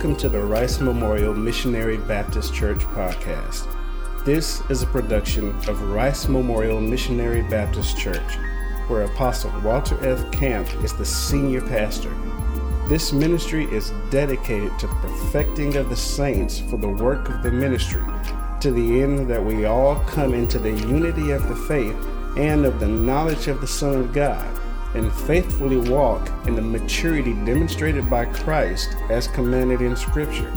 Welcome to the Rice Memorial Missionary Baptist Church podcast. This is a production of Rice Memorial Missionary Baptist Church, where Apostle Walter F. Camp is the senior pastor. This ministry is dedicated to perfecting of the saints for the work of the ministry, to the end that we all come into the unity of the faith and of the knowledge of the Son of God and faithfully walk in the maturity demonstrated by Christ as commanded in Scripture.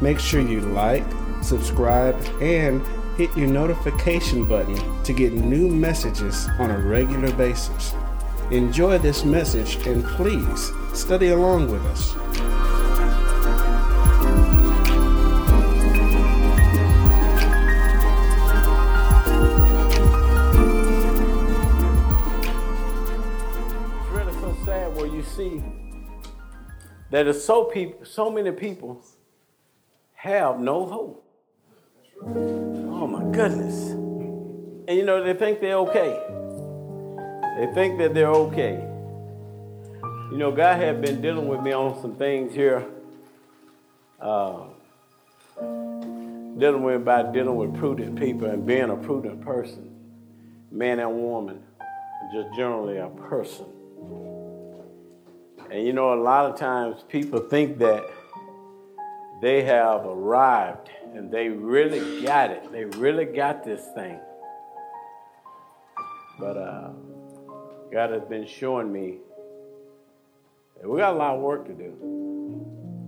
Make sure you like, subscribe, and hit your notification button to get new messages on a regular basis. Enjoy this message and please study along with us. That is so people, so many people have no hope. Oh my goodness. And you know, they think they're okay. They think that they're okay. You know, God had been dealing with me on some things here. Uh, dealing with about dealing with prudent people and being a prudent person, man and woman, just generally a person. And you know, a lot of times people think that they have arrived and they really got it. They really got this thing. But uh, God has been showing me that we got a lot of work to do.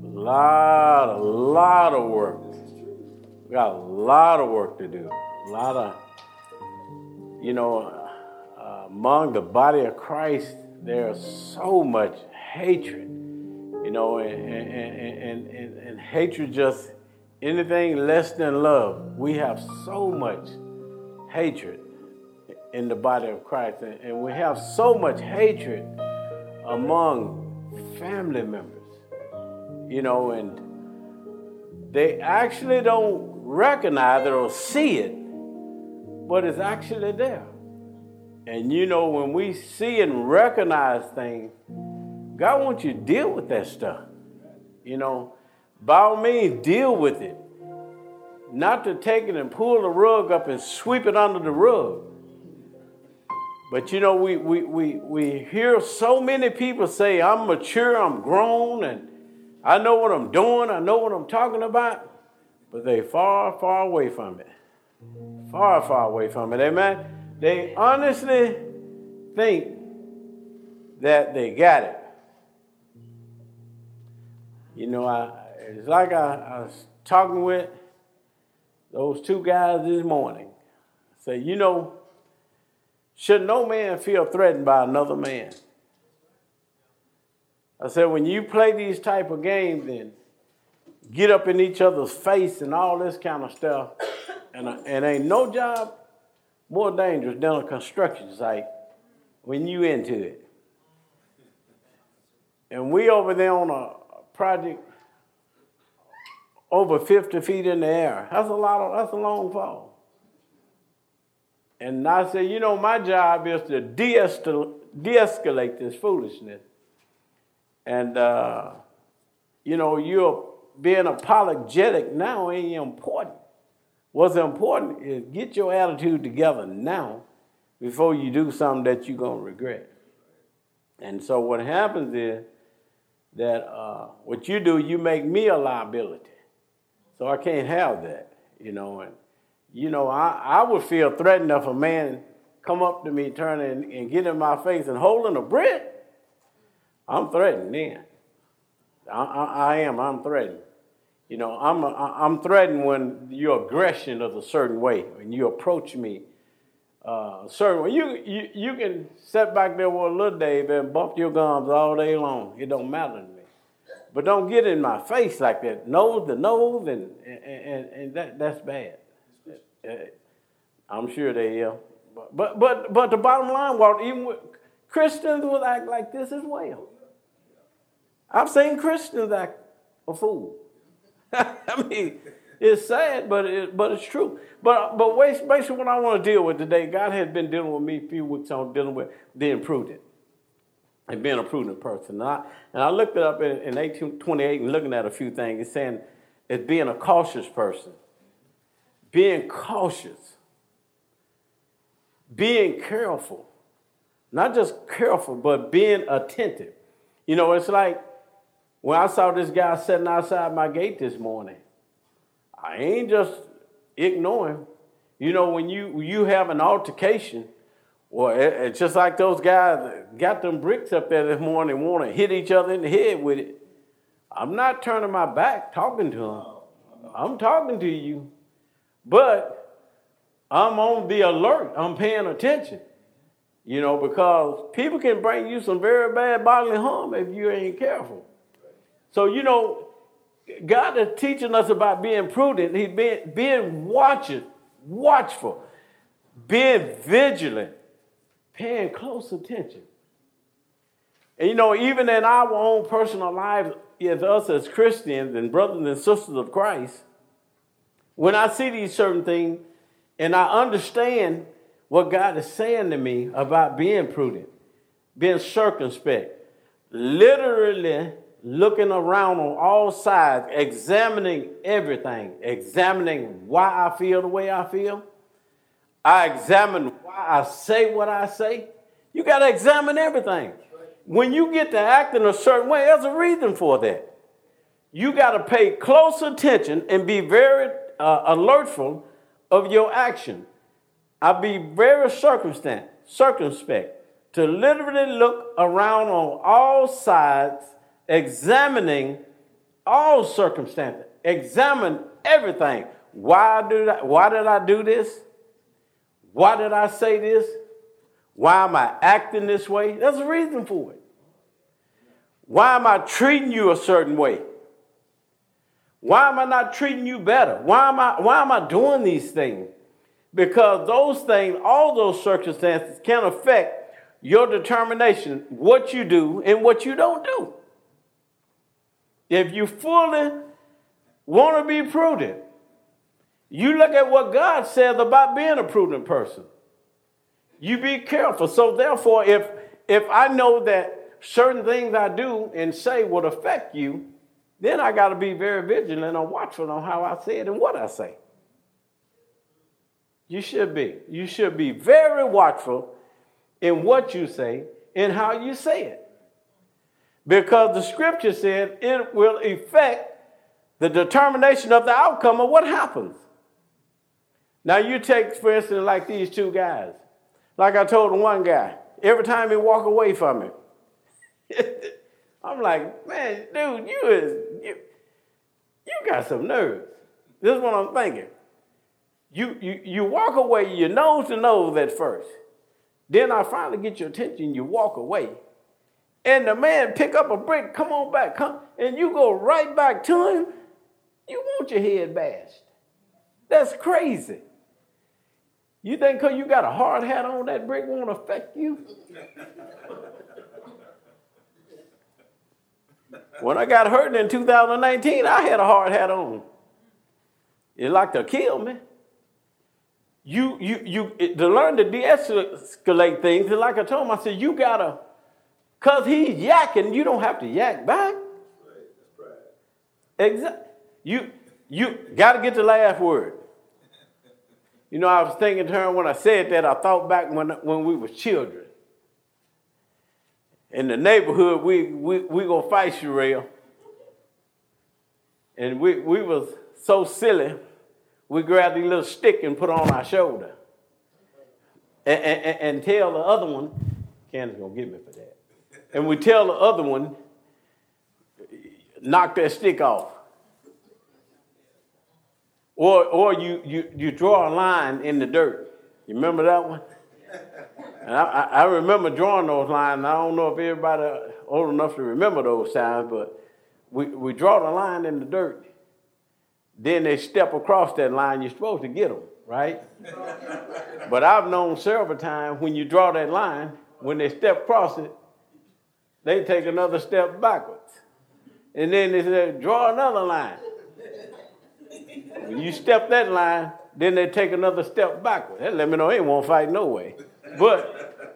A lot, a lot of work. We got a lot of work to do. A lot of, you know, uh, among the body of Christ, there's so much hatred, you know, and, and, and, and, hatred just anything less than love. We have so much hatred in the body of Christ, and we have so much hatred among family members, you know, and they actually don't recognize it or see it, but it's actually there. And you know, when we see and recognize things, God wants you to deal with that stuff. You know, by all means, deal with it. Not to take it and pull the rug up and sweep it under the rug. But you know, we, we, we, we hear so many people say, I'm mature, I'm grown, and I know what I'm doing, I know what I'm talking about, but they far, far away from it. Far, far away from it. Amen. They honestly think that they got it. You know, I, it's like I, I was talking with those two guys this morning. I say, you know, should no man feel threatened by another man? I said, when you play these type of games and get up in each other's face and all this kind of stuff, and, and ain't no job more dangerous than a construction site when you into it. And we over there on a project over 50 feet in the air. That's a lot of, that's a long fall. And I said, you know, my job is to de-escalate this foolishness. And, uh, you know, you're being apologetic now ain't important. What's important is get your attitude together now before you do something that you're going to regret. And so what happens is that uh, what you do, you make me a liability. So I can't have that, you know. And, you know, I, I would feel threatened if a man come up to me, turn and, and get in my face and holding a brick. I'm threatened then. I, I, I am, I'm threatened. You know, I'm, a, I'm threatened when your aggression is a certain way, when you approach me uh. You, you, you can sit back there with a little Dave and bump your gums all day long. It don't matter to me. But don't get in my face like that, nose to nose, and, and, and that, that's bad. Uh, I'm sure they, uh, but, but, but the bottom line, Walt, even with, Christians will act like this as well. I've seen Christians act a fool. I mean, it's sad, but it, but it's true. But but basically, what I want to deal with today, God has been dealing with me a few weeks on dealing with the imprudent. and being a prudent person. And I, and I looked it up in, in 1828 and looking at a few things. It's saying it's being a cautious person, being cautious, being careful. Not just careful, but being attentive. You know, it's like when I saw this guy sitting outside my gate this morning, I ain't just ignoring. You know, when you you have an altercation, well, it, it's just like those guys got them bricks up there this morning want to hit each other in the head with it. I'm not turning my back talking to them. I'm talking to you, but I'm on the alert. I'm paying attention. You know, because people can bring you some very bad bodily harm if you ain't careful. So, you know, God is teaching us about being prudent. He's being, being watching, watchful, being vigilant, paying close attention. And you know, even in our own personal lives, as us as Christians and brothers and sisters of Christ, when I see these certain things and I understand what God is saying to me about being prudent, being circumspect, literally looking around on all sides, examining everything, examining why I feel the way I feel. I examine why I say what I say. You got to examine everything. When you get to act in a certain way, there's a reason for that. You got to pay close attention and be very uh, alertful of your action. I be very circumspect, circumspect to literally look around on all sides examining all circumstances, examine everything. Why did I, why did I do this? Why did I say this? Why am I acting this way? There's a reason for it. Why am I treating you a certain way? Why am I not treating you better? Why am I, why am I doing these things? Because those things, all those circumstances can affect your determination, what you do and what you don't do. If you fully want to be prudent, you look at what God says about being a prudent person. You be careful. So therefore, if if I know that certain things I do and say would affect you, then I got to be very vigilant and watchful on how I say it and what I say. You should be. You should be very watchful in what you say and how you say it. Because the scripture said it will affect the determination of the outcome of what happens. Now, you take, for instance, like these two guys. Like I told one guy, every time he walk away from me, I'm like, man, dude, you is you, you got some nerves. This is what I'm thinking. You, you, you walk away, you nose to nose at first. Then I finally get your attention, you walk away and the man pick up a brick, come on back, come, and you go right back to him, you want your head bashed. That's crazy. You think because you got a hard hat on, that brick won't affect you? when I got hurt in 2019, I had a hard hat on. It like to kill me. You, you, you, to learn to de-escalate things, and like I told him, I said, you gotta because he's yakking, you don't have to yak back. Exactly. You, you got to get the last word. You know, I was thinking to her when I said that, I thought back when, when we were children. In the neighborhood, we, we, we going to fight Sherelle. And we, we was so silly, we grabbed a little stick and put on our shoulder. And, and, and tell the other one, Candace going to get me for that and we tell the other one, knock that stick off. Or, or you, you, you draw a line in the dirt. You remember that one? And I, I remember drawing those lines. I don't know if everybody old enough to remember those times, but we, we draw the line in the dirt. Then they step across that line. You're supposed to get them, right? but I've known several times when you draw that line, when they step across it, they take another step backwards. And then they say, draw another line. When you step that line, then they take another step backwards. That let me know they won't fight no way. But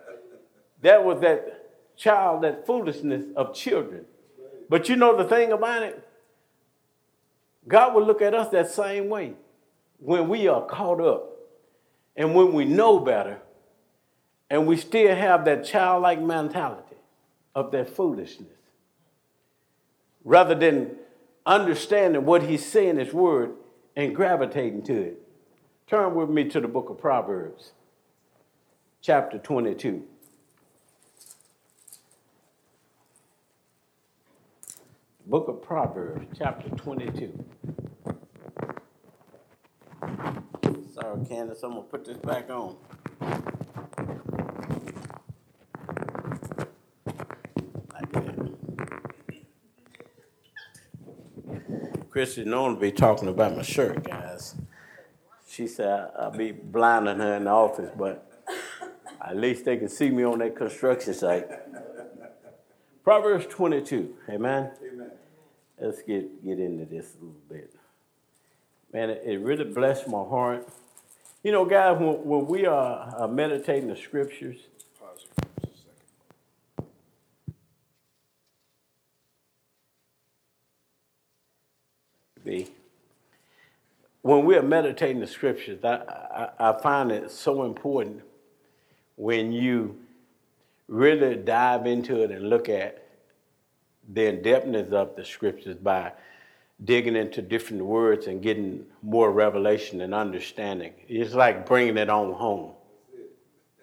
that was that child that foolishness of children. But you know the thing about it? God will look at us that same way when we are caught up and when we know better and we still have that childlike mentality of their foolishness. Rather than understanding what he's saying in his word and gravitating to it. Turn with me to the book of Proverbs, chapter 22. Book of Proverbs, chapter 22. Sorry, Candace, I'm going to put this back on. Christy known to be talking about my shirt, guys. She said I'll be blinding her in the office, but at least they can see me on that construction site. Proverbs 22, amen? Amen. Let's get, get into this a little bit. Man, it, it really blessed my heart. You know, guys, when, when we are uh, meditating the scriptures, be. When we are meditating the scriptures, I, I, I find it so important when you really dive into it and look at the in-depthness of the scriptures by digging into different words and getting more revelation and understanding. It's like bringing it on home.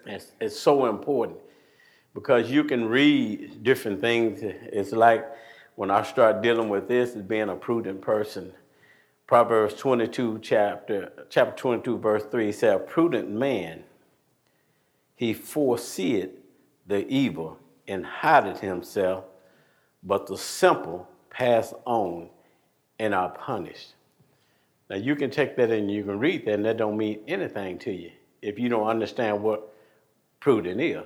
It's, it's so important because you can read different things. It's like when I start dealing with this as being a prudent person. Proverbs 22, chapter, chapter 22, verse 3 says, A prudent man, he foreseeth the evil and hideth himself, but the simple pass on and are punished. Now you can take that and you can read that, and that don't mean anything to you if you don't understand what prudent is,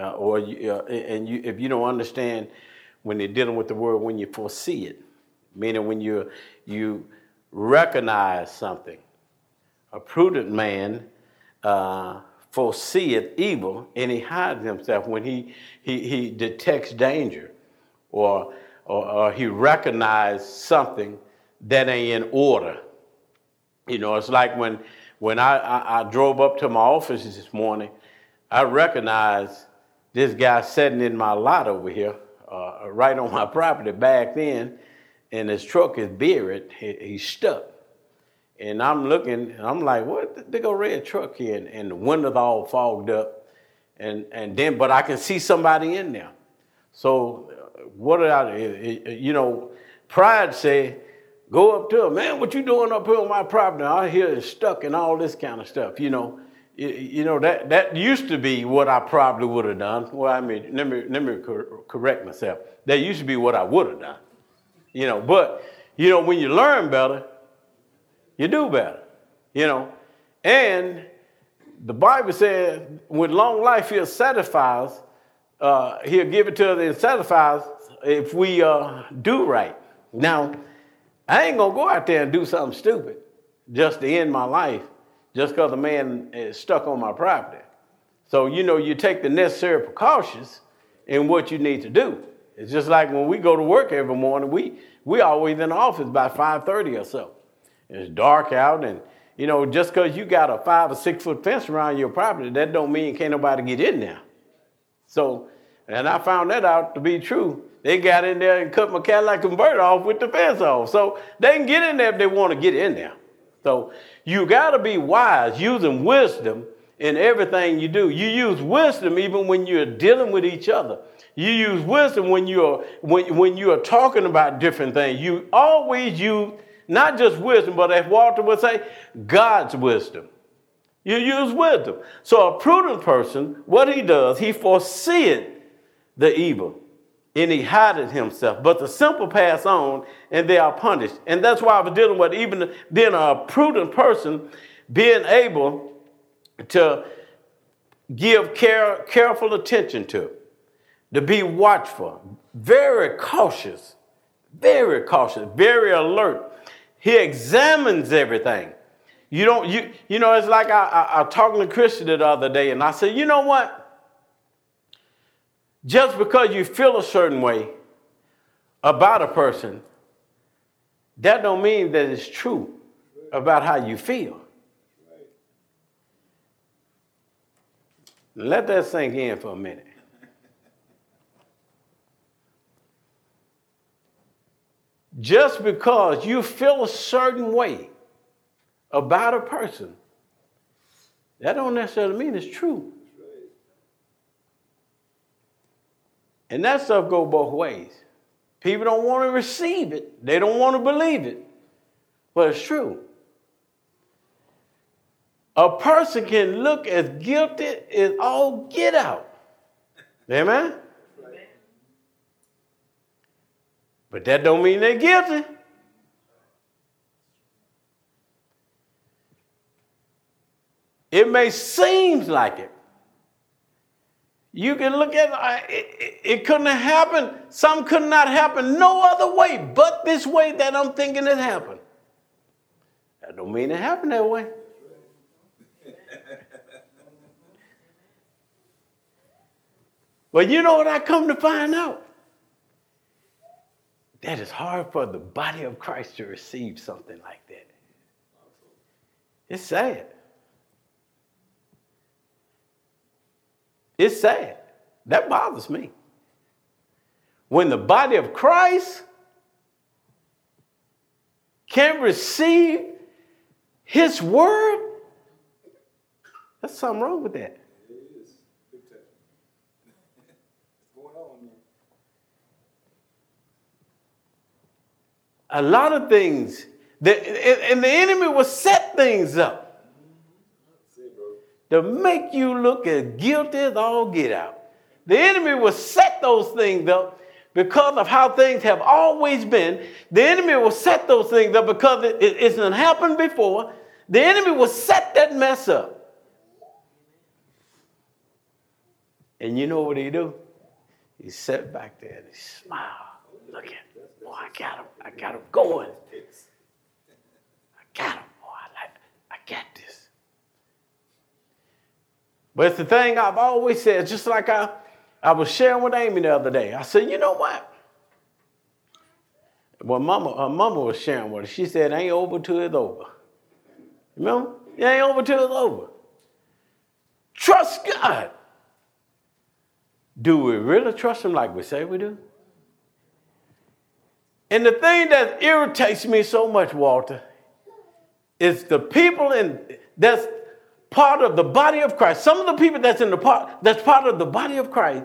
uh, or you, uh, and you, if you don't understand when they're dealing with the word when you foresee it, meaning when you you recognize something. A prudent man uh, foreseeth evil and he hides himself when he, he, he detects danger or, or, or he recognizes something that ain't in order. You know, it's like when, when I, I, I drove up to my office this morning, I recognized this guy sitting in my lot over here uh, right on my property back then, and his truck is buried. He, he's stuck. And I'm looking, and I'm like, what the big old red truck here? And, and the windows all fogged up. And, and then, but I can see somebody in there. So what did I, you know, pride say, go up to him, man, what you doing up here on my property? I hear stuck and all this kind of stuff, you know you know that that used to be what I probably would have done. Well, I mean, let me let me correct myself. That used to be what I would have done. You know, but you know when you learn better, you do better. You know, and the Bible says, with long life he'll satisfy us. Uh, he'll give it to us and satisfy us if we uh, do right. Now, I ain't gonna go out there and do something stupid just to end my life just because a man is stuck on my property. So, you know, you take the necessary precautions in what you need to do. It's just like when we go to work every morning, we, we always in the office by 5.30 or so. It's dark out and, you know, just because you got a five or six foot fence around your property, that don't mean can't nobody get in there. So, and I found that out to be true. They got in there and cut my Cadillac converter off with the fence off. So they can get in there if they want to get in there. So you got to be wise, using wisdom in everything you do. You use wisdom even when you're dealing with each other. You use wisdom when you're when, when you are talking about different things. You always use not just wisdom, but as Walter would say, God's wisdom. You use wisdom. So a prudent person, what he does, he foresees the evil and he hideth himself. But the simple pass on and they are punished. And that's why I was dealing with even being a prudent person, being able to give care, careful attention to, to be watchful, very cautious, very cautious, very alert. He examines everything. You don't, you, you know, it's like I, I, I talking to Christian the other day, and I said, you know what? just because you feel a certain way about a person, that don't mean that it's true about how you feel. Let that sink in for a minute. Just because you feel a certain way about a person, that don't necessarily mean it's true. And that stuff go both ways. People don't want to receive it. They don't want to believe it. But it's true. A person can look as guilty as all get out. Amen? But that don't mean they're guilty. It may seem like it. You can look at uh, it, it, it couldn't have happened. Some could not happen no other way but this way that I'm thinking it happened. That don't mean it happened that way. But you know what I come to find out? That it's hard for the body of Christ to receive something like that. It's sad. It's sad. That bothers me. When the body of Christ can't receive his word, there's something wrong with that. A lot of things. That, and the enemy will set things up to make you look as guilty as all get out. The enemy will set those things up because of how things have always been. The enemy will set those things up because it, it, it's not happened before. The enemy will set that mess up. And you know what he do? He sat back there and he smiled. Look at Boy, I got him. I got him going. I got him. Boy, I, I got this. But it's the thing I've always said, just like I, I was sharing with Amy the other day. I said, you know what? Well, mama, her mama was sharing with her. She said, ain't over till it's over. Remember? It ain't over till it's over. Trust God. Do we really trust Him like we say we do? And the thing that irritates me so much, Walter, is the people in that's part of the body of Christ. Some of the people that's in the part that's part of the body of Christ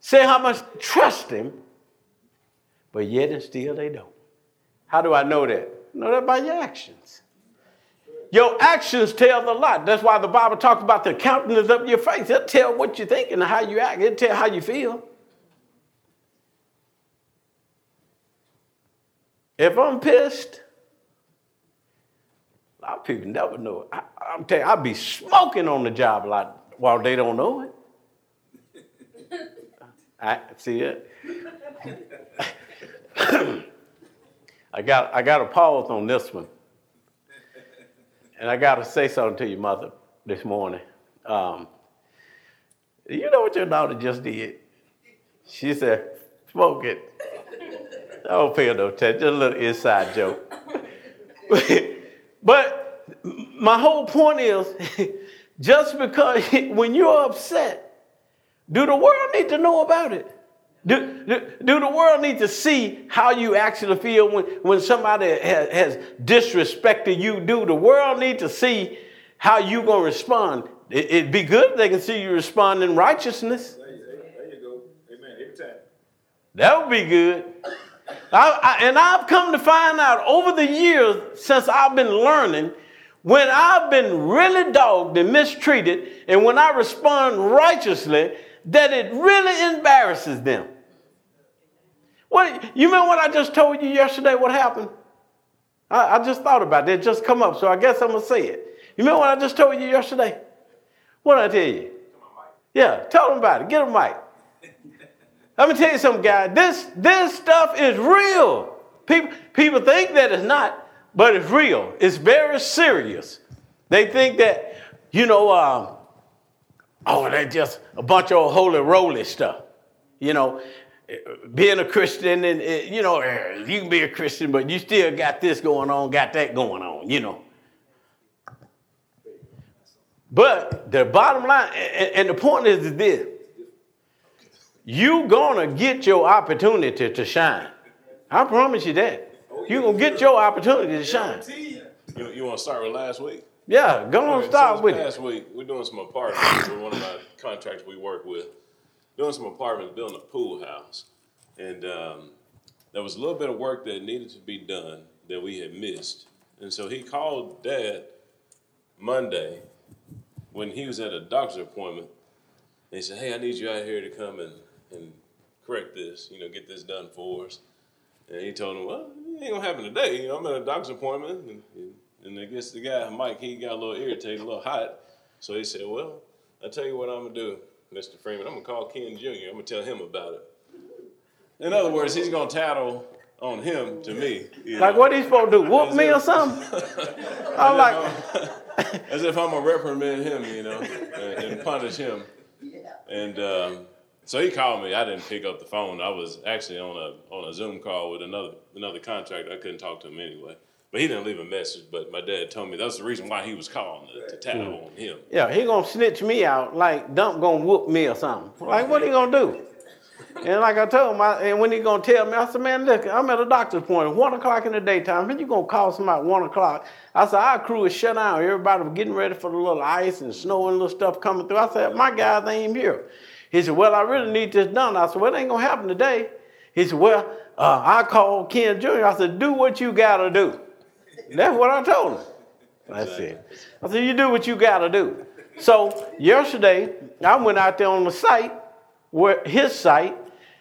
say how much trust him, but yet and still they don't. How do I know that? Know that by your actions. Your actions tell a lot. That's why the Bible talks about the countenance of your face. It'll tell what you think and how you act. It'll tell how you feel. If I'm pissed, a lot of people never know it. I, am telling you, I'll be smoking on the job a lot while they don't know it. I see it. I got I got a pause on this one, and I got to say something to your mother this morning. Um, you know what your daughter just did? She said, "Smoke it." I don't pay no attention. Just a little inside joke. but my whole point is just because when you're upset, do the world need to know about it? Do, do, do, the world need to see how you actually feel when, when somebody has, has disrespected you? Do the world need to see how you're going to respond? It, would be good if they can see you respond in righteousness. There you, there you go. Amen. Every time. That would be good. I, I, and I've come to find out over the years since I've been learning, when I've been really dogged and mistreated, and when I respond righteously, that it really embarrasses them. What you remember what I just told you yesterday? What happened? I, I just thought about it. It just come up, so I guess I'm gonna say it. You remember what I just told you yesterday? What did I tell you? Yeah, tell them about it. Get them mic. Let me tell you something, guys. This, this stuff is real. People, people think that it's not, but it's real. It's very serious. They think that, you know, um, oh, they're just a bunch of holy roly stuff. You know, being a Christian and, you know, you can be a Christian, but you still got this going on, got that going on, you know. But the bottom line, and the point is this you gonna get your opportunity to shine. I promise you that. You're gonna get your opportunity to shine. You, you want to start with last week? Yeah, go on, Okay, start so with this it. Last week, we're doing some apartments with one of my contractors we work with. Doing some apartments, building a pool house. And um, there was a little bit of work that needed to be done that we had missed. And so he called dad Monday when he was at a doctor's appointment. And he said, Hey, I need you out here to come and, and correct this, you know, get this done for us. And he told him, Well, it ain't gonna happen today. You know, I'm at a doctor's appointment. And, and, and I guess the guy, Mike, he got a little irritated, a little hot. So he said, Well, i tell you what I'm gonna do, Mr. Freeman. I'm gonna call Ken Jr., I'm gonna tell him about it. In other words, he's gonna tattle on him to me. Like know. what he supposed to do? Whoop me or something? I'm like, as if I'm gonna reprimand him, you know, and, and punish him. And um, so he called me. I didn't pick up the phone. I was actually on a on a Zoom call with another another contractor. I couldn't talk to him anyway. But he didn't leave a message. But my dad told me that's the reason why he was calling to, to tattle mm. on him. yeah, he gonna snitch me out like Dump gonna whoop me or something. Like what he gonna do? And like I told him, I, and when he gonna tell me, I said, man, look, I'm at a doctor's appointment, one o'clock in the daytime. When you gonna call somebody at one o'clock? I said, our crew is shut down. Everybody was getting ready for the little ice and snow and little stuff coming through. I said, my guys ain't here. He said, well, I really need this done. I said, well, it ain't gonna happen today. He said, well, uh, I called Ken Jr. I said, do what you gotta do. That's what I told him. That's it. I said, you do what you gotta do. So yesterday, I went out there on the site, where his site,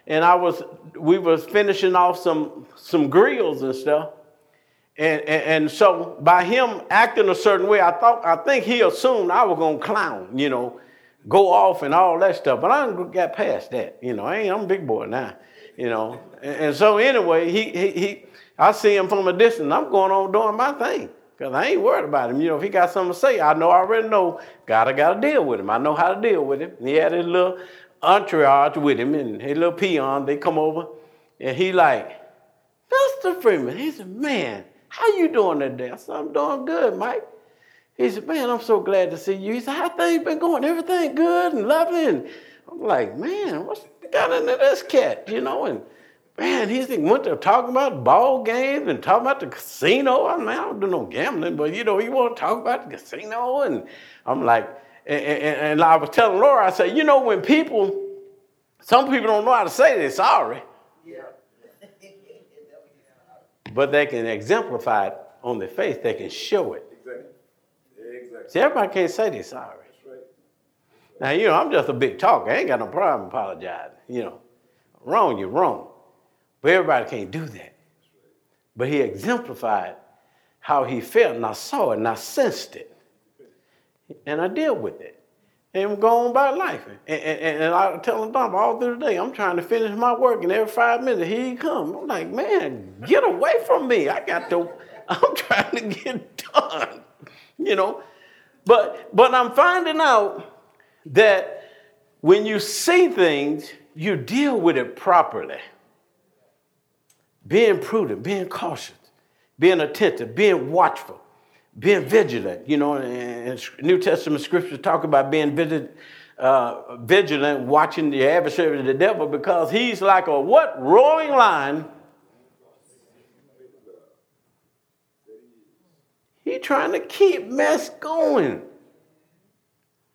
and I was we was finishing off some some grills and stuff. And, and, and so by him acting a certain way, I thought I think he assumed I was gonna clown, you know, go off and all that stuff. But I got past that, you know. I ain't I'm a big boy now, you know. And, and so anyway, he, he he I see him from a distance. I'm going on doing my thing. Cause I ain't worried about him. You know, if he got something to say, I know I already know. Gotta gotta deal with him. I know how to deal with him. He had his little entourage with him and his little peon. They come over, and he like, Mr. Freeman. He said, man, how you doing today? I said, I'm doing good, Mike. He said, man, I'm so glad to see you. He said, how things been going? Everything good and lovely? And I'm like, man, what's got into this cat, you know? And man, he said, went to talking about ball games and talking about the casino. I mean, I don't do no gambling, but you know, he want to talk about the casino. And I'm like, and, and, and I was telling Laura, I said, you know, when people, some people don't know how to say they're sorry, Yeah. but they can exemplify it on their face. They can show it. See, everybody can't say they're sorry. Now, you know, I'm just a big talker. I ain't got no problem apologizing. You know, wrong, you're wrong. But everybody can't do that. But he exemplified how he felt, and I saw it, and I sensed it. And I deal with it. And I'm going by life. And, and, and I tell him, Don, all through the day, I'm trying to finish my work, and every five minutes, he come. I'm like, man, get away from me. I got to, I'm trying to get done. You know? But but I'm finding out that when you see things, you deal with it properly. Being prudent, being cautious, being attentive, being watchful, being vigilant. You know, and New Testament scriptures talk about being vigilant, uh, vigilant, watching the adversary of the devil because he's like a what? Roaring lion. He trying to keep mess going.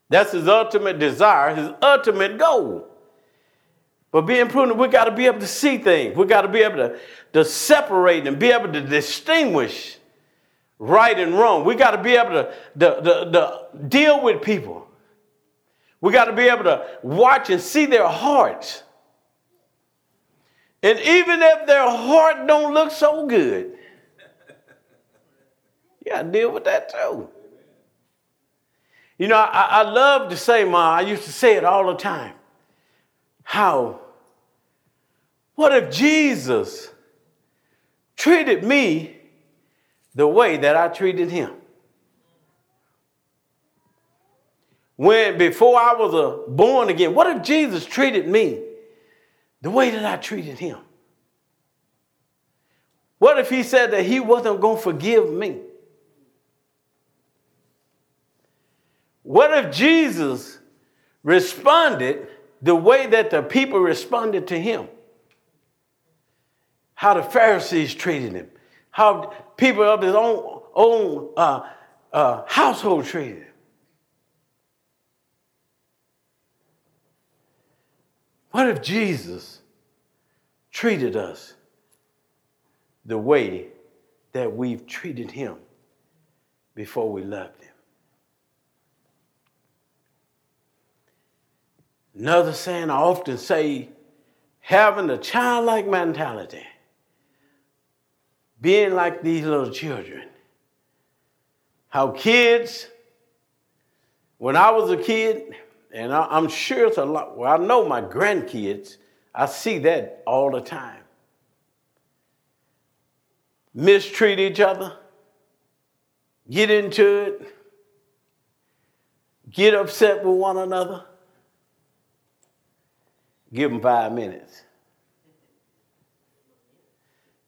That's his ultimate desire, his ultimate goal. But being prudent, we got to be able to see things. We got to be able to, to separate and be able to distinguish right and wrong. We got to be able to, to, to, to deal with people. We got to be able to watch and see their hearts. And even if their heart don't look so good, you got to deal with that too. You know, I, I love to say, Ma, I used to say it all the time. How, what if Jesus treated me the way that I treated him? When before I was a born again, what if Jesus treated me the way that I treated him? What if he said that he wasn't going to forgive me? What if Jesus responded the way that the people responded to him? How the Pharisees treated him, how people of his own, own uh, uh, household treated him. What if Jesus treated us the way that we've treated him before we loved him? Another saying I often say having a childlike mentality, being like these little children. How kids, when I was a kid, and I, am sure it's a lot, well, I know my grandkids, I see that all the time. Mistreat each other, get into it, get upset with one another. Give them five minutes.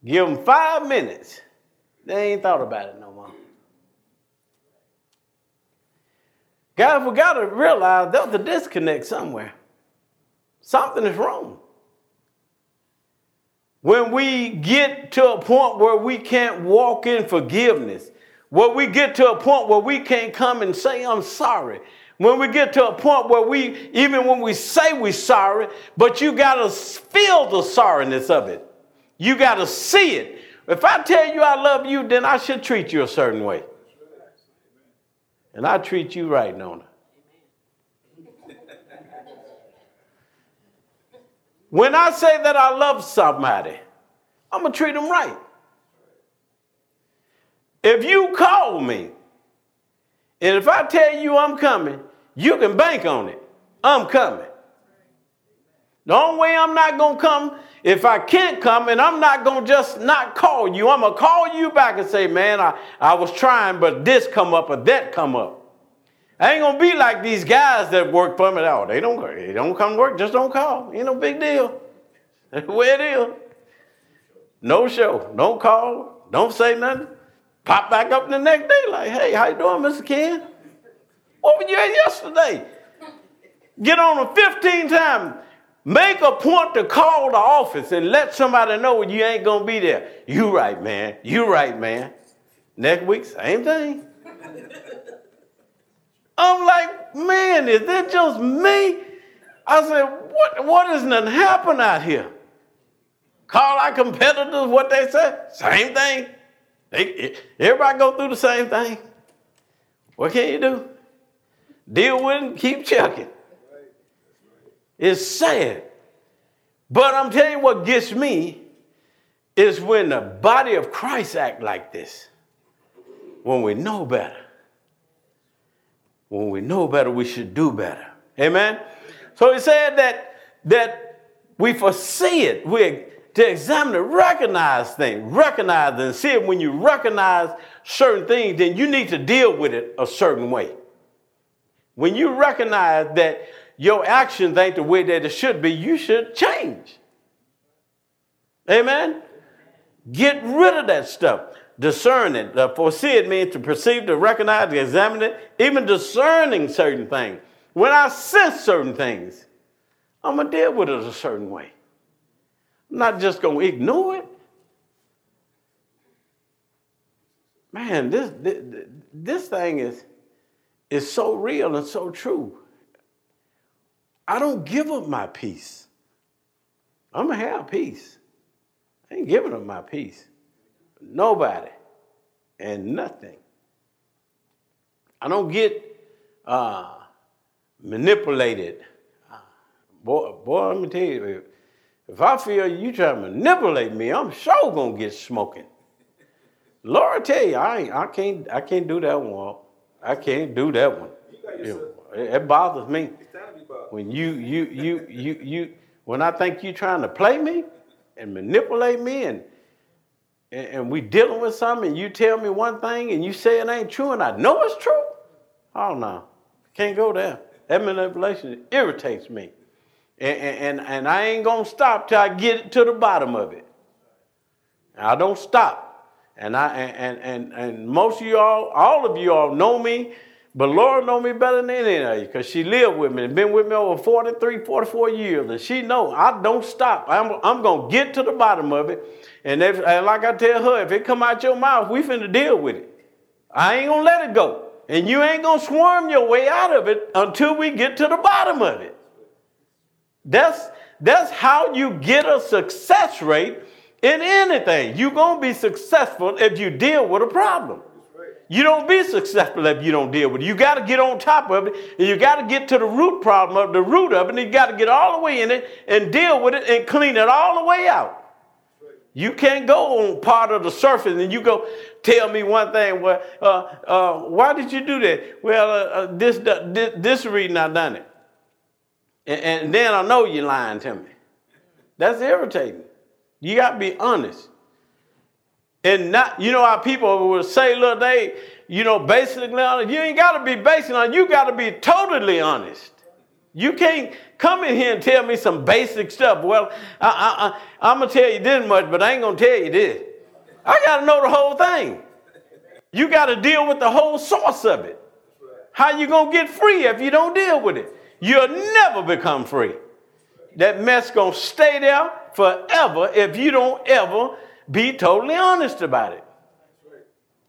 Give them five minutes. They ain't thought about it no more. Guys, we got to realize there's a disconnect somewhere. Something is wrong. When we get to a point where we can't walk in forgiveness, where we get to a point where we can't come and say, I'm sorry. When we get to a point where we, even when we say we're sorry, but you got to feel the sorrowness of it. You got to see it. If I tell you I love you, then I should treat you a certain way. And I treat you right, Nona. when I say that I love somebody, I'm going to treat them right. If you call me, and if I tell you I'm coming, you can bank on it. I'm coming. The only way I'm not going to come, if I can't come, and I'm not going to just not call you, I'm going to call you back and say, man, I, I was trying, but this come up or that come up. I ain't going to be like these guys that work for me. Oh, they don't, they don't come to work, just don't call. Ain't no big deal. Way it is. No show. Don't call. Don't say nothing. Pop back up the next day like, hey, how you doing, Mr. Ken? What were you at yesterday? Get on a 15 time Make a point to call the office and let somebody know you ain't gonna be there. You right, man. You right, man. Next week, same thing. I'm like, man, is that just me? I said, what, what is not happen out here? Call our competitors what they say? Same thing. They, everybody go through the same thing. What can you do? Deal with it keep checking. It's sad. But I'm telling you what gets me is when the body of Christ act like this. When we know better. When we know better, we should do better. Amen. So he said that that we foresee it. We to examine it, recognize things, recognize and see it. When you recognize certain things, then you need to deal with it a certain way. When you recognize that your actions ain't the way that it should be, you should change. Amen? Get rid of that stuff. Discern it. Uh, foresee it means to perceive, to recognize, to examine it, even discerning certain things. When I sense certain things, I'm going to deal with it a certain way. I'm not just going to ignore it. Man, this, this, this thing is, is so real and so true. I don't give up my peace. I'm going to have peace. I ain't giving up my peace. Nobody and nothing. I don't get uh, manipulated. Boy, boy, let me tell you, if I feel you try to manipulate me, I'm sure gonna get smoking. Lord, I tell you, I, I can't, I can't do that one. I can't do that one. It, it bothers me when you you you you you when I think you're trying to play me and manipulate me and and, and we dealing with something and you tell me one thing and you say it ain't true and I know it's true. Oh no. Can't go there. That manipulation irritates me. And, and, and I ain't going to stop till I get to the bottom of it. I don't stop. And I and, and and most of y'all, all of you all know me, but Laura know me better than any of you because she lived with me and been with me over 43, 44 years. And she know I don't stop. I'm, I'm going to get to the bottom of it. And, if, and like I tell her, if it come out your mouth, we finna deal with it. I ain't going to let it go. And you ain't going to swarm your way out of it until we get to the bottom of it. That's, that's how you get a success rate in anything. You're going to be successful if you deal with a problem. You don't be successful if you don't deal with it. You got to get on top of it, and you got to get to the root problem of the root of it, and you got to get all the way in it and deal with it and clean it all the way out. You can't go on part of the surface and you go tell me one thing. Well, uh, uh, why did you do that? Well, uh, uh this, this this reason I done it, and, and then I know you're lying to me. That's irritating. You got to be honest. And not, you know how people will say, look, they, you know, basically honest. You ain't got to be basically honest. You got to be totally honest. You can't come in here and tell me some basic stuff. Well, I, I, am going to tell you this much, but I ain't going to tell you this. I got to know the whole thing. You got to deal with the whole source of it. How you going to get free if you don't deal with it? You'll never become free. That mess to stay there forever if you don't ever be totally honest about it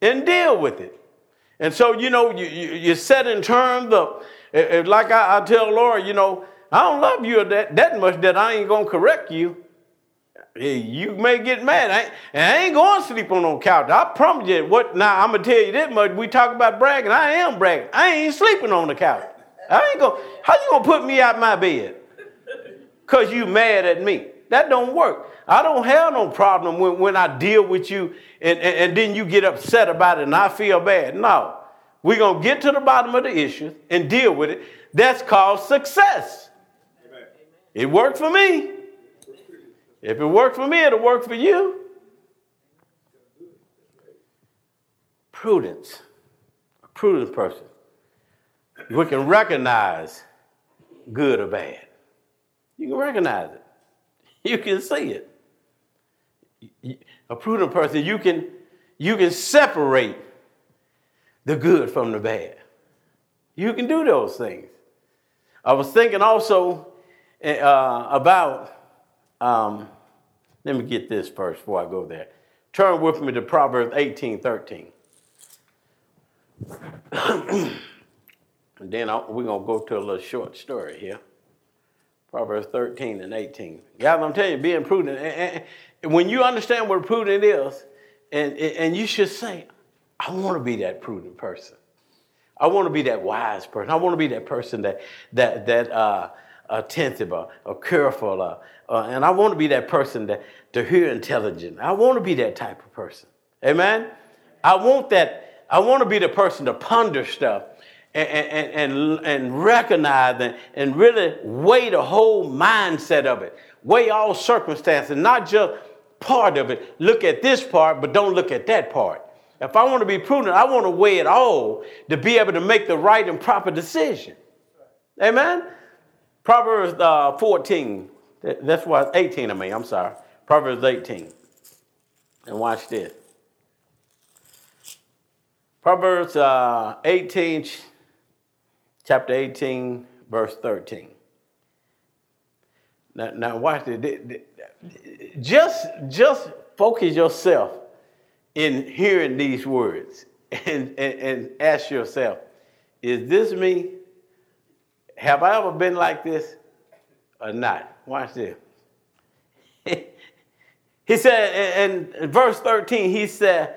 and deal with it. And so, you know, you, you, you set in terms of, eh, eh, like I, I tell Laura, you know, I don't love you that, that much that I ain't to correct you. Eh, you may get mad. I ain't, and I ain't going to sleep on no couch. I promise you. What now? I'm gonna tell you this much. We talk about bragging. I am bragging. I ain't sleeping on the couch. I ain't gonna. How you gonna put me out my bed? Cause you mad at me? That don't work. I don't have no problem when, when I deal with you and, and, and then you get upset about it and I feel bad. No. We're going to get to the bottom of the issue and deal with it. That's called success. Amen. It worked for me. If it worked for me, it'll work for you. Prudence. A prudent person. We can recognize good or bad. You can recognize it. You can see it. A prudent person, you can, you can separate the good from the bad. You can do those things. I was thinking also uh, about, um, let me get this first before I go there. Turn with me to Proverbs 18 13. and then I'll, we're going to go to a little short story here. Proverbs 13 and 18. Guys, I'm telling you, being prudent. And, and when you understand what prudent is, and, and you should say, I want to be that prudent person. I want to be that wise person. I want to be that person that that that uh, attentive or, or careful, uh, uh, and I want to be that person that to hear intelligent. I want to be that type of person. Amen. I want that. I want to be the person to ponder stuff and, and, and, recognize and, and really weigh the whole mindset of it, weigh all circumstances, not just part of it. Look at this part, but don't look at that part. If I want to be prudent, I want to weigh it all to be able to make the right and proper decision. Amen? Proverbs uh, 14, that's what, 18 I mean, I'm sorry. Proverbs 18. And watch this. Proverbs uh, 18, chapter 18, verse 13. Now, now watch this. Just, just focus yourself in hearing these words and, and, and ask yourself, is this me? Have I ever been like this or not? Watch this. he said in verse 13, he said,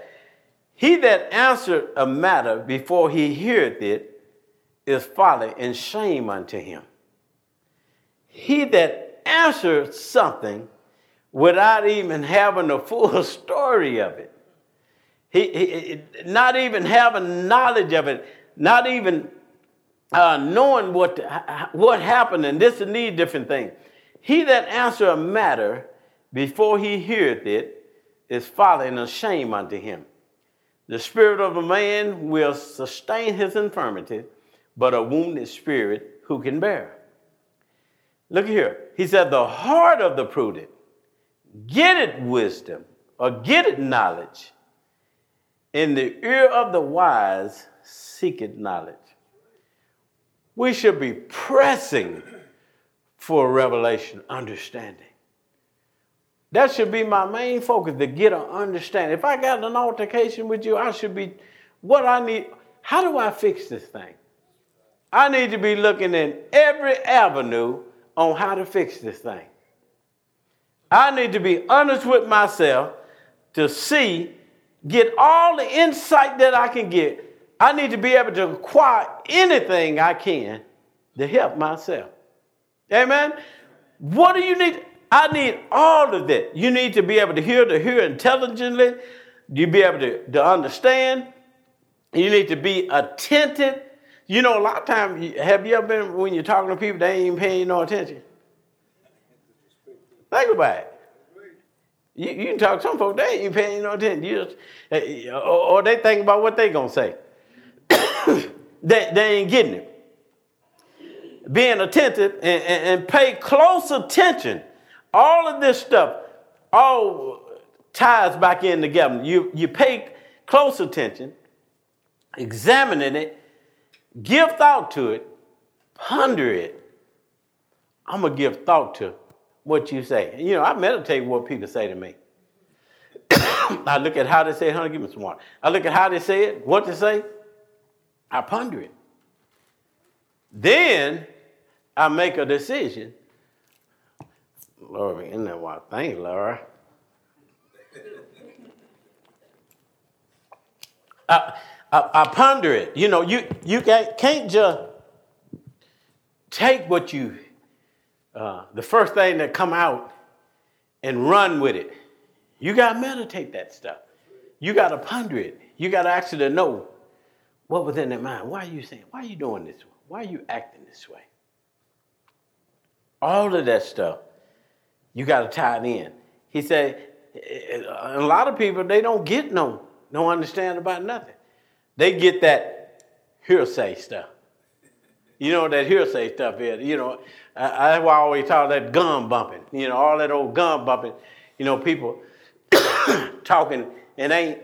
He that answered a matter before he heareth it is folly and shame unto him. He that answers something without even having the full story of it, he, he not even having knowledge of it, not even uh, knowing what, what happened and this and these different things. He that answer a matter before he heareth it is folly and a shame unto him. The spirit of a man will sustain his infirmity, but a wounded spirit who can bear? Look here. He said, the heart of the prudent, get it wisdom or get it knowledge. In the ear of the wise, seek it knowledge. We should be pressing for revelation, understanding. That should be my main focus to get an understanding. If I got an altercation with you, I should be what I need. How do I fix this thing? I need to be looking in every avenue on how to fix this thing. I need to be honest with myself to see, get all the insight that I can get. I need to be able to acquire anything I can to help myself. Amen. What do you need? I need all of that. You need to be able to hear to hear intelligently. You be able to, to understand. You need to be attentive. You know, a lot of times, have you ever been when you're talking to people, they ain't even paying you no attention? Think about it. You, you can talk to some folks, they ain't even paying you no attention. You just, eh, or, or they think about what they going to say. they, they ain't getting it. Being attentive and, and, and pay close attention all of this stuff all ties back in together. You, you pay close attention, examining it, give thought to it, ponder it. I'm going to give thought to what you say. You know, I meditate what people say to me. I look at how they say it, honey, give me some water. I look at how they say it, what to say. I ponder it. Then I make a decision Lord, isn't that I think, Laura? I, uh, I, I, ponder it. You know, you, you can't can't just take what you, uh, the first thing that come out and run with it. You got to meditate that stuff. You got to ponder it. You got to actually know what was in their mind. Why are you saying, why are you doing this? Why are you acting this way? All of that stuff you got to tie it in. He said, a lot of people, they don't get no, no understand about nothing. They get that hearsay stuff. You know that hearsay stuff is. You know, that's why I always talk that gun bumping. You know, all that old gun bumping. You know, people talking and ain't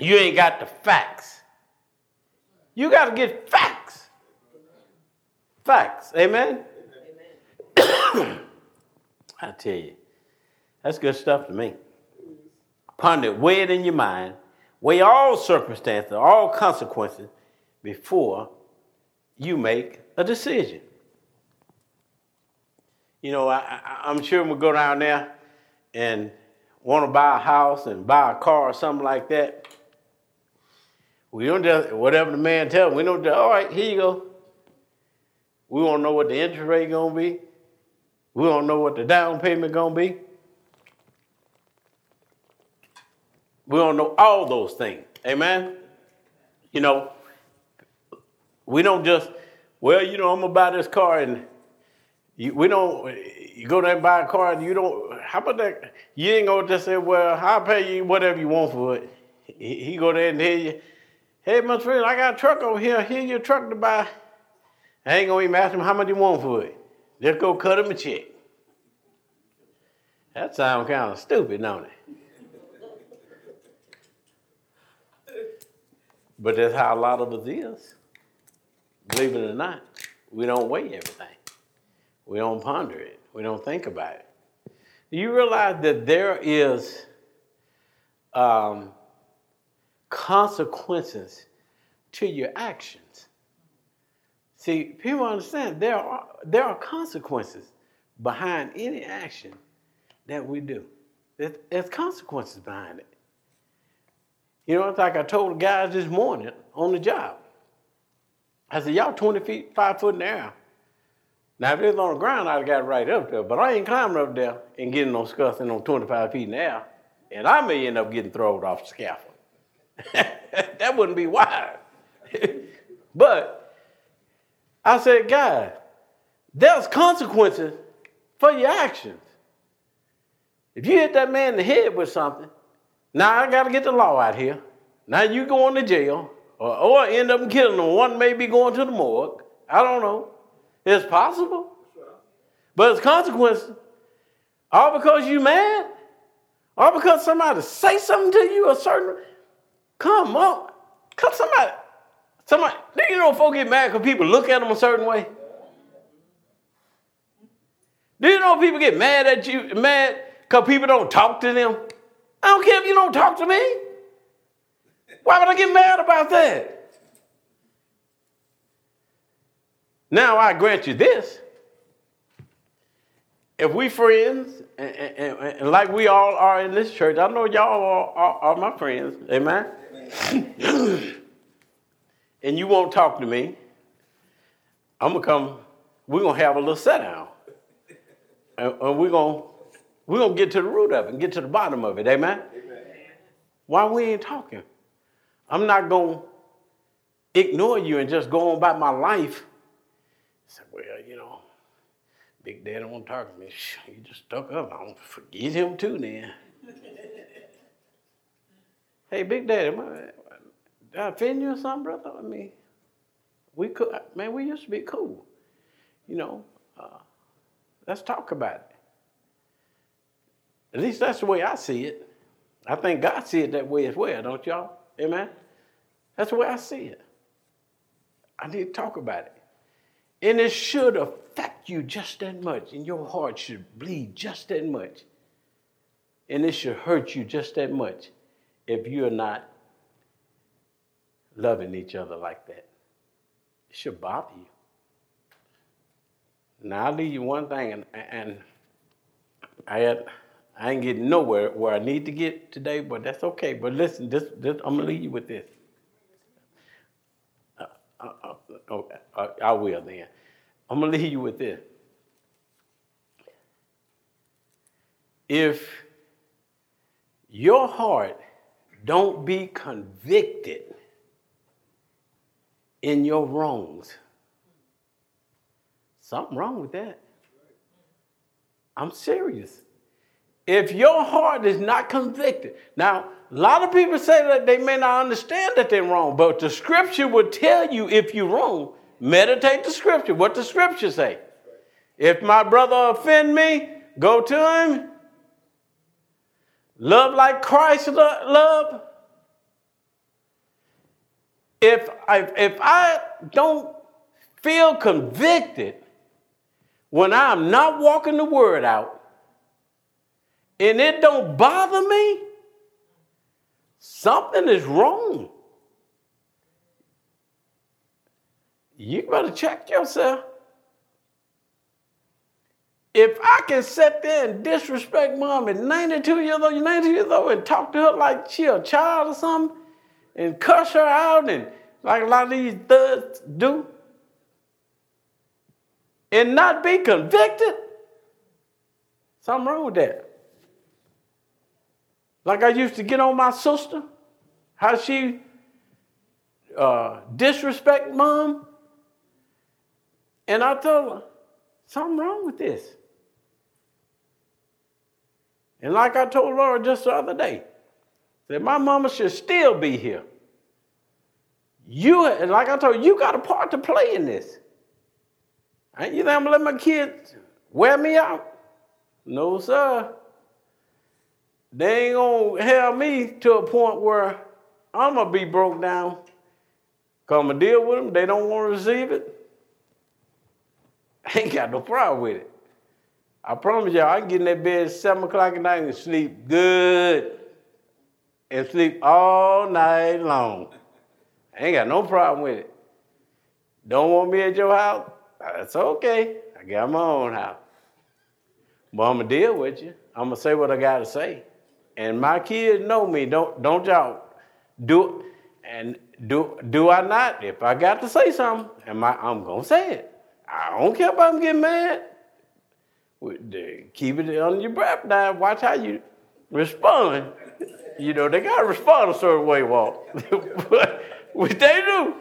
you ain't got the facts. You got to get facts. Facts. Amen. Amen. I tell you, that's good stuff to me. Ponder it, weigh it in your mind, weigh all circumstances, all consequences before you make a decision. You know, I, am sure we'll go down there and want to buy a house and buy a car or something like that. We don't just, whatever the man tells we don't just, all right, here you go. We to know what the interest rate going to be. We don't know what the down payment gonna be. We don't know all those things. Amen. You know, we don't just, well, you know, I'm gonna buy this car and you, we don't. You go there and buy a car and you don't. How about that? You ain't gonna just say, well, I'll pay you whatever you want for it. He, he go there and tell you, hey, my friend, I got a truck over here. Here's your truck to buy. I ain't gonna even ask him how much you want for it. Just go cut him a check. That sounds kind of stupid, don't it? But that's how a lot of us is. Believe it or not, we don't weigh everything. We don't ponder it. We don't think about it. Do You realize that there is um, consequences to your actions. See, people understand there are, there are consequences behind any action that we do. There's, there's consequences behind it. You know, it's like I told the guys this morning on the job. I said, y'all 20 feet, five foot in the air. Now, if it was on the ground, I'd have got right up there, but I ain't climbing up there and getting no scuffing on 25 feet in the air, and I may end up getting thrown off the scaffold. that wouldn't be wise. but I said, guys, there's consequences for your actions. If you hit that man in the head with something, now I got to get the law out here. Now you going to jail, or, or end up killing them. One may be going to the morgue. I don't know. It's possible. But it's consequences. All because you mad? All because somebody say something to you a certain come on. Come somebody. Somebody, do you know folks get mad because people look at them a certain way? Do you know people get mad at you, mad because people don't talk to them? I don't care if you don't talk to me. Why would I get mad about that? Now I grant you this. If we friends, and, and, and like we all are in this church, I know y'all are, are, are my friends, amen? amen. and you won't talk to me, I'm gonna come, we're gonna have a little sit down. And, and we're gonna we're gonna get to the root of it and get to the bottom of it, amen? amen. Why we ain't talking? I'm not gonna ignore you and just go on about my life said, well, you know, Big Daddy won't talk to me. He just stuck up. I'm gonna forget him too then. hey, Big Daddy, did I offend you or something, brother? I mean, we could, man, we used to be cool. You know, uh, let's talk about it. At least that's the way I see it. I think God see it that way as well, don't y'all? Amen? That's the way I see it. I need to talk about it. And it should affect you just that much, and your heart should bleed just that much. And it should hurt you just that much if you're not loving each other like that. It should bother you. Now I'll leave you one thing, and, and I had, I ain't getting nowhere where I need to get today, but that's okay. But listen, this, this I'm gonna leave you with this. Uh, uh, uh, oh, I, I will then. I'm to leave you with this. If your heart don't be convicted in your wrongs, something wrong with that. I'm serious. If your heart is not convicted, now a lot of people say that they may not understand that they're wrong, but the scripture will tell you if you're wrong. Meditate the scripture. What the scripture say? If my brother offend me, go to him. Love like Christ love. If I, if I don't feel convicted when I'm not walking the word out, and it don't bother me, something is wrong. You better check yourself. If I can sit there and disrespect mom at 92 years old, 92 years old, and talk to her like she a child or something, and cuss her out, and like a lot of these thugs do, and not be convicted, something wrong with that. Like I used to get on my sister, how she uh, disrespect mom. And I told her, something wrong with this. And like I told Laura just the other day, that my mama should still be here. You, like I told you, you got a part to play in this. Ain't you think I'm gonna let my kids wear me out? No, sir. They ain't gonna help me to a point where I'm gonna be broke down. Come and deal with them. They don't want to receive it. I ain't got no problem with it. I promise y'all, I can get in that bed at 7 o'clock at night and sleep good. And sleep all night long. I ain't got no problem with it. Don't want me at your house? That's okay. I got my own house. But I'm gonna deal with you. I'm gonna say what I gotta say. And my kids know me. Don't don't y'all do and do do I not? If I got to say something, am I I'm gonna say it. I don't care if I'm getting mad. Keep it on your breath now. Watch how you respond. You know, they got to respond a certain way, Walt. what they do.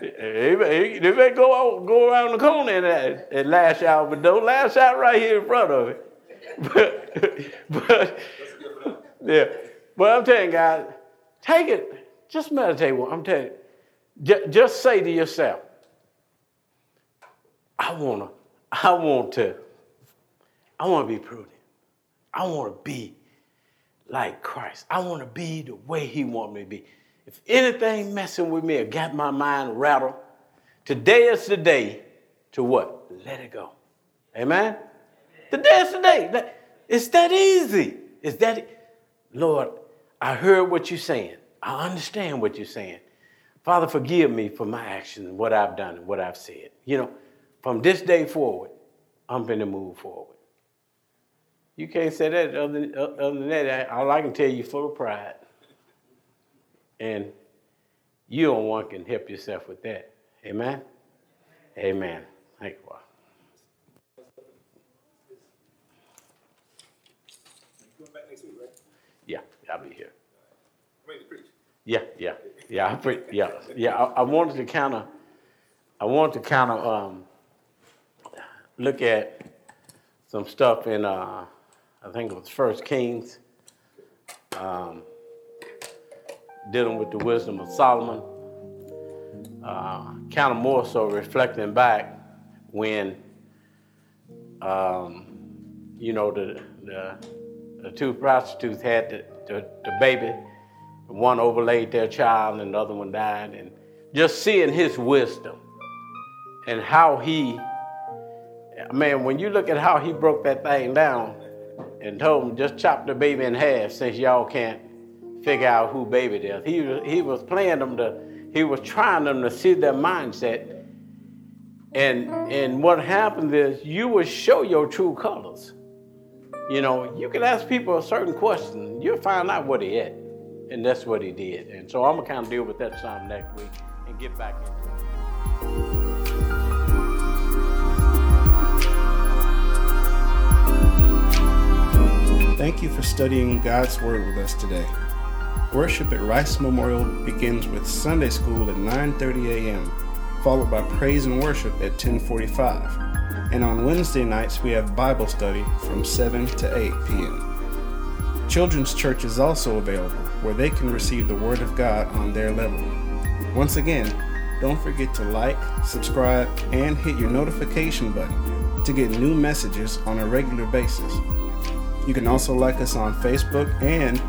They may, they may go, out, go around the corner and, and lash out, but don't lash out right here in front of it. But, but yeah, but I'm telling you guys, take it. Just meditate. I'm telling you, just say to yourself, I wanna, I want to I want to be prudent. I want to be like Christ. I want to be the way He wants me to be. If anything messing with me or got my mind rattled, today is the day to what? Let it go. Amen? Today is the day. It's that easy. It's that, Lord, I heard what you're saying. I understand what you're saying. Father, forgive me for my actions and what I've done and what I've said. You know, from this day forward, I'm going to move forward. You can't say that other, other than that. All I can tell you, full of pride. And you don't want can help yourself with that. Amen? Amen. Thank you. Yeah, I'll be here. Yeah, yeah, yeah. I pre- yeah, yeah. I, I wanted to kind of, I wanted to kind of um, look at some stuff in, uh, I think it was First Kings, um, dealing with the wisdom of Solomon. Uh, kind of more so reflecting back when, um, you know, the, the, the two prostitutes had the, the, the baby. One overlaid their child and the other one died. And just seeing his wisdom and how he, man, when you look at how he broke that thing down and told him, just chop the baby in half since y'all can't figure out who baby it is. He was, he was playing them to, he was trying them to see their mindset. And, and what happens is you will show your true colors. You know, you can ask people a certain question, you'll find out what he at. And that's what he did. And so I'm going to kind of deal with that some next week and get back into it. Thank you for studying God's Word with us today. Worship at Rice Memorial begins with Sunday school at 9:30 a.m., followed by praise and worship at 10:45. And on Wednesday nights we have Bible study from 7 to 8 p.m. Children's Church is also available where they can receive the Word of God on their level. Once again, don't forget to like, subscribe, and hit your notification button to get new messages on a regular basis. You can also like us on Facebook and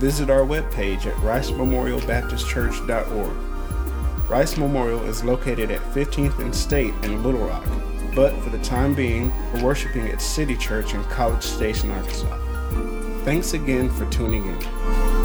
visit our webpage at ricememorialbaptistchurch.org. Rice Memorial is located at 15th and State in Little Rock, but for the time being, we're worshiping at City Church in College Station, Arkansas. Thanks again for tuning in.